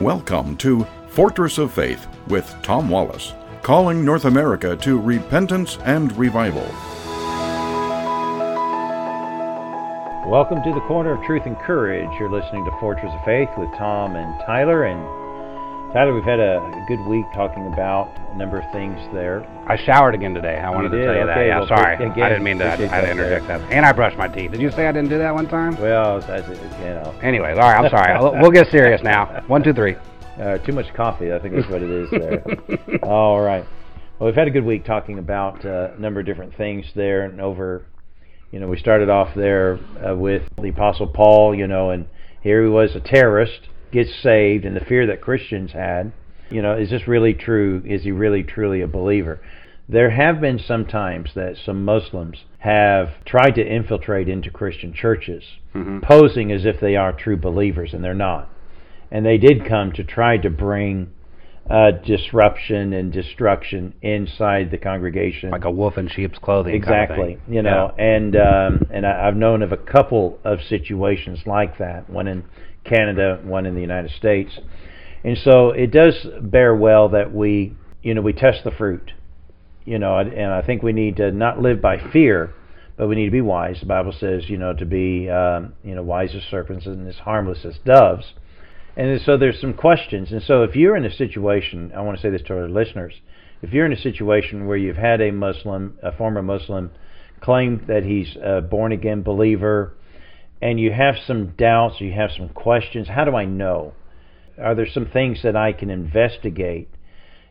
Welcome to Fortress of Faith with Tom Wallace, calling North America to repentance and revival. Welcome to the corner of truth and courage. You're listening to Fortress of Faith with Tom and Tyler. And Tyler, we've had a good week talking about a number of things there. I showered again today. I wanted to tell you that. Yeah, well, sorry. again, I didn't mean to. I, I interject that. And I brushed my teeth. Did you say I didn't do that one time? Well, as, you know, Anyways, all right. I'm sorry. We'll get serious now. One, two, three. uh, too much coffee. I think that's what it is there. All right. Well, we've had a good week talking about uh, a number of different things there, and over. You know, we started off there uh, with the Apostle Paul. You know, and here he was a terrorist, gets saved, and the fear that Christians had. You know, is this really true? Is he really truly a believer? There have been some times that some Muslims have tried to infiltrate into Christian churches, posing as if they are true believers, and they're not and they did come to try to bring uh, disruption and destruction inside the congregation. Like a wolf in sheep's clothing. kind of exactly, thing. you know, and um, and I, I've known of a couple of situations like that. One in Canada, one in the United States, and so it does bear well that we, you know, we test the fruit, you know, and I think we need to not live by fear. But we need to be wise. The Bible says, you know, to be, um, you know, wise as serpents and as harmless as doves. And so there's some questions. And so if you're in a situation, I want to say this to our listeners, if you're in a situation where you've had a Muslim, a former Muslim, claim that he's a born again believer, and you have some doubts, you have some questions, how do I know? Are there some things that I can investigate?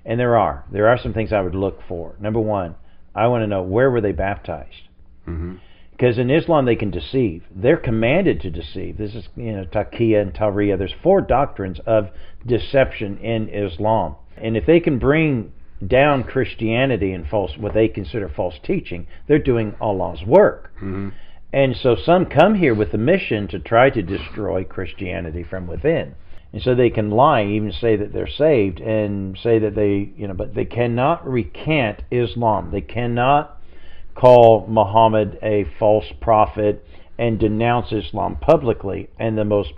And there are. There are some things I would look for. Number one, I want to know where were they baptized? Mm-hmm. Because in Islam they can deceive. They're commanded to deceive. This is you know taqiyya and tawriya. There's four doctrines of deception in Islam, and if they can bring down Christianity and false what they consider false teaching, they're doing Allah's work. Mm-hmm. And so some come here with the mission to try to destroy Christianity from within. And so they can lie, even say that they're saved, and say that they, you know, but they cannot recant Islam. They cannot call Muhammad a false prophet and denounce Islam publicly. And the most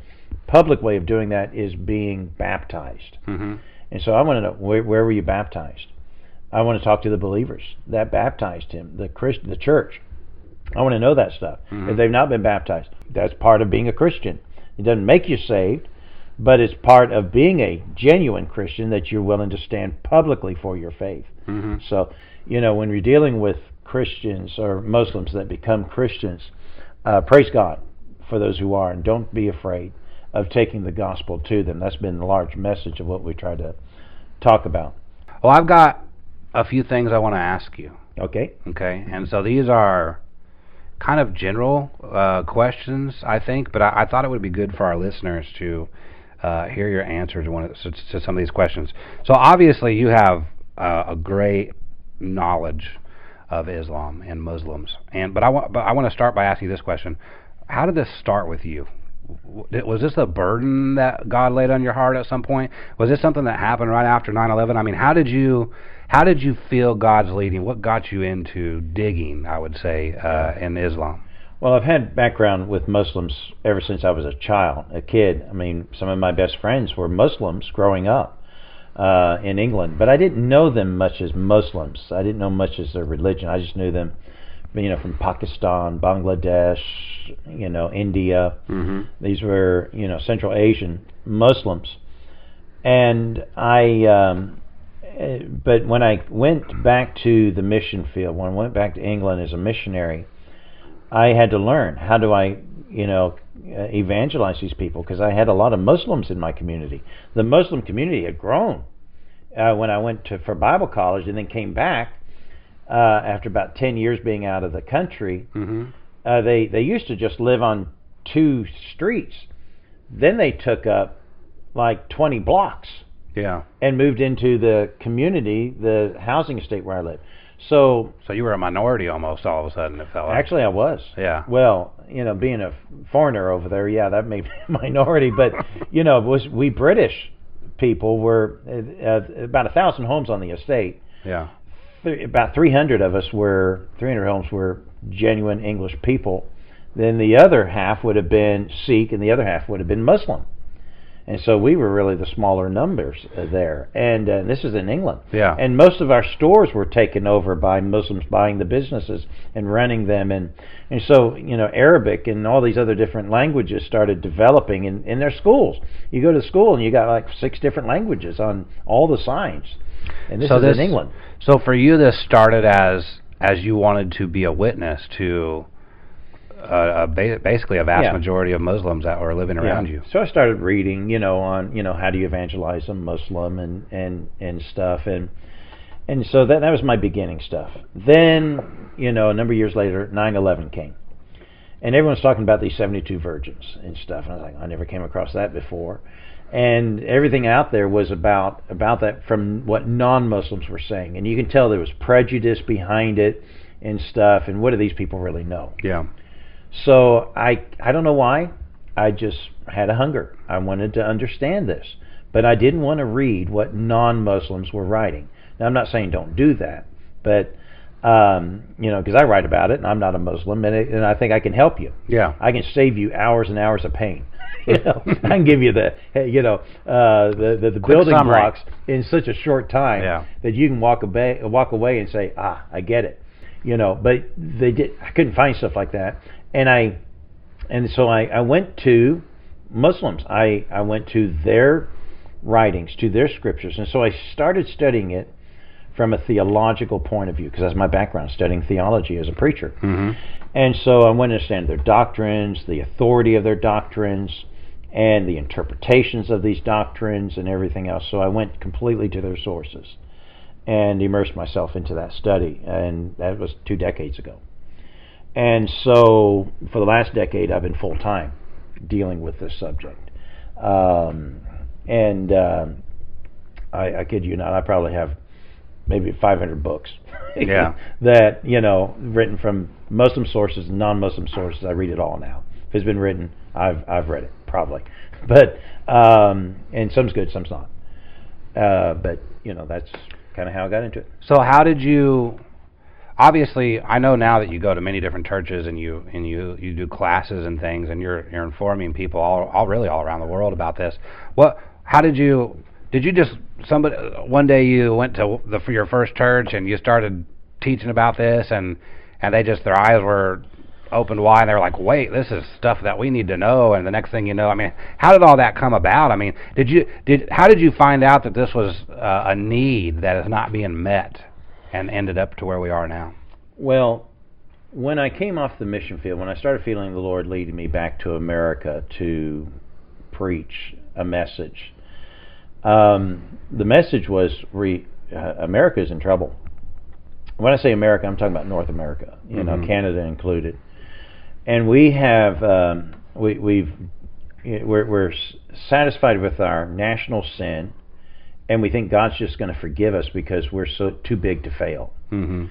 public way of doing that is being baptized. Mm-hmm. And so I want to know where, where were you baptized? I want to talk to the believers that baptized him, the Christ, the church. I want to know that stuff. If they've not been baptized, that's part of being a Christian. It doesn't make you saved, but it's part of being a genuine Christian that you're willing to stand publicly for your faith. Mm-hmm. So, you know, when you're dealing with Christians or Muslims that become Christians, uh, praise God for those who are, and don't be afraid of taking the gospel to them. That's been the large message of what we try to talk about. Well, I've got a few things I want to ask you. Okay? Okay, and so these are kind of general uh, questions, I think, but I, I thought it would be good for our listeners to uh, hear your answers to, one to, some of these questions. So obviously, you have uh, a great knowledge of Islam and Muslims, and but I want but I want to start by asking this question: How did this start with you? W- Was this a burden that God laid on your heart at some point? Was this something that happened right after 9/11? I mean, how did you how did you feel God's leading? What got you into digging? I would say uh, in Islam. Well, I've had background with Muslims ever since I was a child, a kid. I mean, some of my best friends were Muslims growing up uh, in England, but I didn't know them much as Muslims. I didn't know much as their religion. I just knew them, you know, from Pakistan, Bangladesh, you know, India. Mm-hmm. These were, you know, Central Asian Muslims, and I. Um, eh, but when I went back to the mission field, when I went back to England as a missionary, I had to learn how do I, you know, uh, evangelize these people because I had a lot of Muslims in my community. The Muslim community had grown uh, when I went to for Bible college and then came back uh, after about ten years being out of the country. Mm-hmm. Uh, they they used to just live on two streets. Then they took up like twenty blocks Yeah. and moved into the community, the housing estate where I live. So So you were a minority almost all of a sudden. It felt like. actually, I was. Yeah. Well, you know, being a foreigner over there, yeah, that made me a minority. But you know, was we British people were uh, uh, about a thousand homes on the estate. Yeah. About 300 of us were 300 homes were genuine English people. Then the other half would have been Sikh, and the other half would have been Muslim. And so we were really the smaller numbers uh, there. And uh, this is in England. Yeah. And most of our stores were taken over by Muslims buying the businesses and running them, and and so you know Arabic and all these other different languages started developing in in their schools. You go to school and you got like six different languages on all the signs. And this so is this, in England. So for you, this started as as you wanted to be a witness to uh, ba- basically a vast Yeah. majority of Muslims that were living around you. So I started reading, you know, on you know how do you evangelize a Muslim and and and stuff, and and so that that was my beginning stuff. Then you know, a number of years later, 9/11 came, and everyone's talking about these 72 virgins and stuff, and I was like, I never came across that before. And everything out there was about about that from what non-Muslims were saying, and you can tell there was prejudice behind it and stuff. And what do these people really know? Yeah. So I I don't know why. I just had a hunger. I wanted to understand this, but I didn't want to read what non-Muslims were writing. Now I'm not saying don't do that, but um, you know, because I write about it, and I'm not a Muslim, and, it, and I think I can help you. Yeah. I can save you hours and hours of pain. You know, I can give you the you know uh, the the, the building summary. blocks in such a short time Yeah. that you can walk away walk away and say ah I get it. You know, but they did. I couldn't find stuff like that, and I and so I, I went to Muslims. I, I went to their writings, to their scriptures, and so I started studying it from a theological point of view because that's my background, studying theology as a preacher. Mm-hmm. And so I wanted to understand their doctrines, the authority of their doctrines, and the interpretations of these doctrines and everything else. So I went completely to their sources and immersed myself into that study, and that was two decades ago. And so for the last decade, I've been full time dealing with this subject. Um, and um I, I kid you not, I probably have maybe 500 books. Yeah. that you know, written from Muslim sources and non-Muslim sources. I read it all now. If it's been written, I've I've read it probably. But um, and some's good, some's not. Uh, but you know, that's kind of how I got into it. So how did you? Obviously, I know now that you go to many different churches and you and you you do classes and things, and you're you're informing people all all really all around the world about this. What? How did you? Did you just somebody one day you went to the for your first church and you started teaching about this and and they just their eyes were opened wide and they were like, wait, this is stuff that we need to know. And the next thing you know, I mean, how did all that come about? I mean, did you did how did you find out that this was uh, a need that is not being met and ended up to where we are now? Well, when I came off the mission field, when I started feeling the Lord leading me back to America to preach a message, um, the message was re, uh, America is in trouble. When I say America, I'm talking about North America, you know, Mhm. Canada included. And we have um, we, we've we're, we're satisfied with our national sin, and we think God's just going to forgive us because we're so too big to fail Mm-hmm.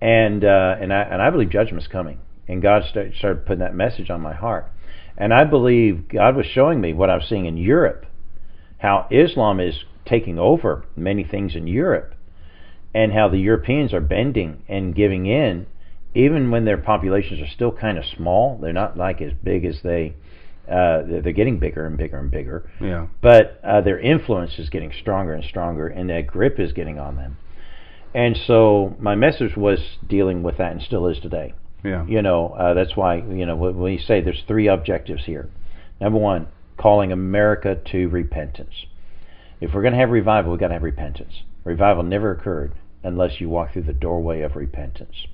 and uh, and I and I believe judgment's coming. And God started, started putting that message on my heart. And I believe God was showing me what I was seeing in Europe, how Islam is taking over many things in Europe, and how the Europeans are bending and giving in, even when their populations are still kind of small. They're not like as big as they. Uh, they're getting bigger and bigger and bigger Yeah. but uh, their influence is getting stronger and stronger, and that grip is getting on them. And so my message was dealing with that, and still is today. Yeah. You know, uh, that's why you know when we say there's three objectives here. Number one, calling America to repentance. If we're going to have revival, we've got to have repentance. Revival never occurred unless you walk through the doorway of repentance.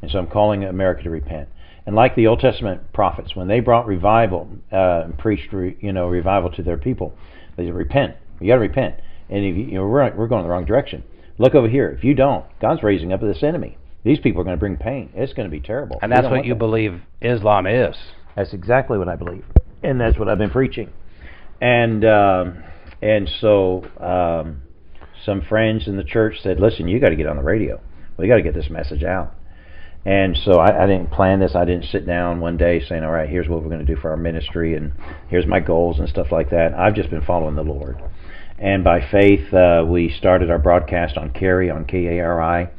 And so I'm calling America to repent. And like the Old Testament prophets, when they brought revival uh, and preached, re, you know, revival to their people, they said, "Repent. You got to repent." And if you, you know, we're we're going the wrong direction. Look over here. If you don't, God's raising up this enemy. These people are going to bring pain. It's going to be terrible. And that's what you that. believe Islam is. That's exactly what I believe, and that's what I've been preaching. And um, and so um, some friends in the church said, "Listen, you got to get on the radio. We got to get this message out." And so I, I didn't plan this. I didn't sit down one day saying, "All right, here's what we're going to do for our ministry, and here's my goals and stuff like that." I've just been following the Lord, and by faith, uh, we started our broadcast on Carry on KARI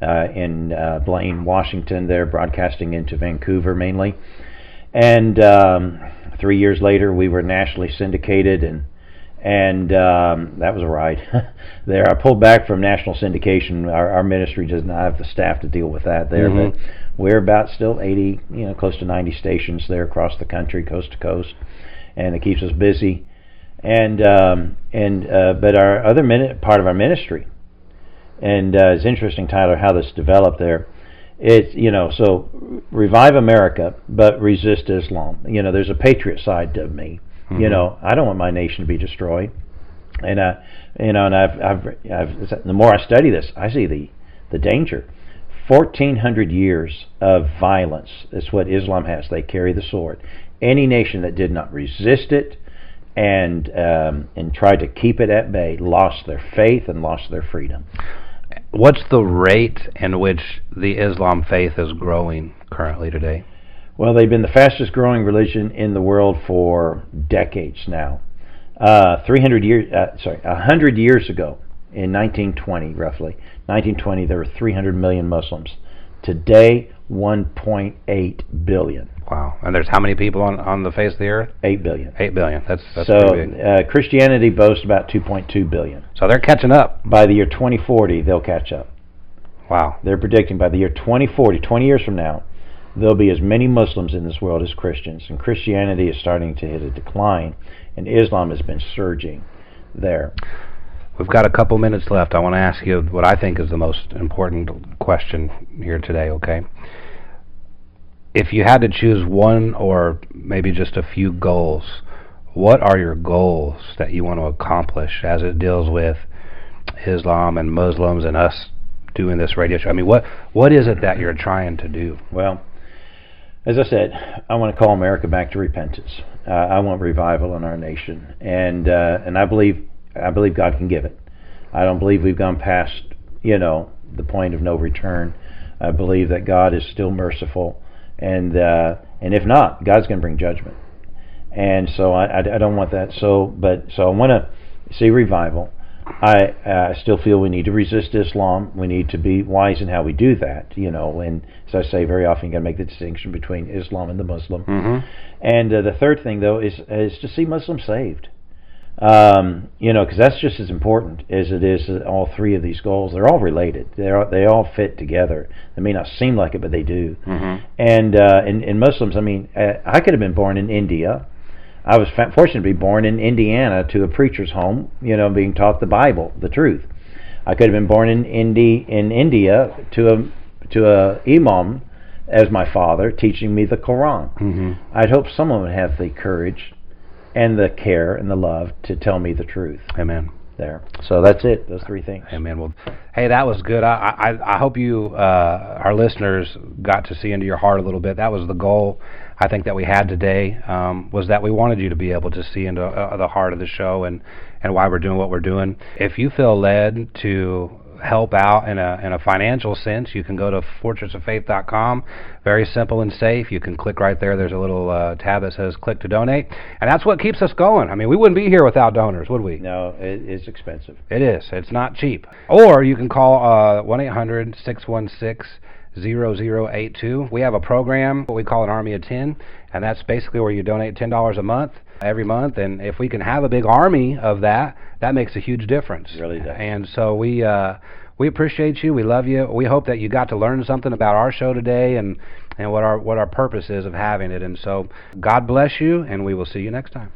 uh, in uh, Blaine, Washington. They're broadcasting into Vancouver mainly. And um, three years later, we were nationally syndicated, and and um, that was a ride. there, I pulled back from national syndication. Our, our ministry does not have the staff to deal with that there, Mhm. but we're about still 80, you know, close to 90 stations there across the country, coast to coast, and it keeps us busy. And um, and uh, but our other minute part of our ministry, and uh, it's interesting, Tyler, how this developed there. It's you know so revive America, but resist Islam. You know, there's a patriot side to me. You Mhm. know, I don't want my nation to be destroyed, and uh, you know, and I've, I've, I've the more I study this, I see the the danger. 1400 years of violence. That's what Islam has. They carry the sword. Any nation that did not resist it and um, and tried to keep it at bay lost their faith and lost their freedom. What's the rate in which the Islam faith is growing currently today? Well, they've been the fastest growing religion in the world for decades now. Uh, 300 years, uh, sorry, 100 years ago, in 1920, roughly, 1920, there were 300 million Muslims. Today, 1.8 billion. Wow. And there's how many people on, on the face of the earth? 8 billion. Eight billion. That's that's so uh, Christianity boasts about 2.2 billion. So they're catching up. By the year 2040, they'll catch up. Wow. They're predicting by the year 2040, 20 years from now, there'll be as many Muslims in this world as Christians, and Christianity is starting to hit a decline, and Islam has been surging there. We've got a couple minutes left. I want to ask you what I think is the most important question here today, okay? If you had to choose one or maybe just a few goals, what are your goals that you want to accomplish as it deals with Islam and Muslims and us doing this radio show? I mean, what what is it that you're trying to do? Well, as I said, I want to call America back to repentance. Uh, I want revival in our nation, and uh, and I believe I believe God can give it. I don't believe we've gone past you know the point of no return. I believe that God is still merciful, and uh, and if not, God's going to bring judgment. And so I, I, I don't want that. So but so I want to see revival. I uh, still feel we need to resist Islam. We need to be wise in how we do that, you know. And as I say very often, you got to make the distinction between Islam and the Muslim. Mm-hmm. And uh, the third thing, though, is is to see Muslims saved. Um, you know, because that's just as important as it is all three of these goals. They're all related. They they all fit together. They may not seem like it, but they do. Mm-hmm. And uh, in, in Muslims, I mean, uh, I could have been born in India. I was fortunate to be born in Indiana to a preacher's home, you know, being taught the Bible, the truth. I could have been born in Indi- in India to a to a imam as my father, teaching me the Quran. Mm-hmm. I'd hope someone would have the courage and the care and the love to tell me the truth Amen. there. So that's it. Those three things. Amen. Well, hey, that was good. I I, I hope you, uh, our listeners, got to see into your heart a little bit. That was the goal. I think that we had today um, was that we wanted you to be able to see into uh, the heart of the show and and why we're doing what we're doing. If you feel led to help out in a in a financial sense, you can go to fortressoffaith.com. Very simple and safe. You can click right there. There's a little uh, tab that says "Click to Donate," and that's what keeps us going. I mean, we wouldn't be here without donors, would we? No, it is expensive. It is. It's not cheap. Or you can call uh, 1 800 616 0082. We have a program, what we call an Army of 10, and that's basically where you donate $10 a month every month. And if we can have a big army of that, that makes a huge difference. It really does. And so we. Uh, we appreciate you. We love you. We hope that you got to learn something about our show today and, and what our what our purpose is of having it. And so God bless you, and we will see you next time.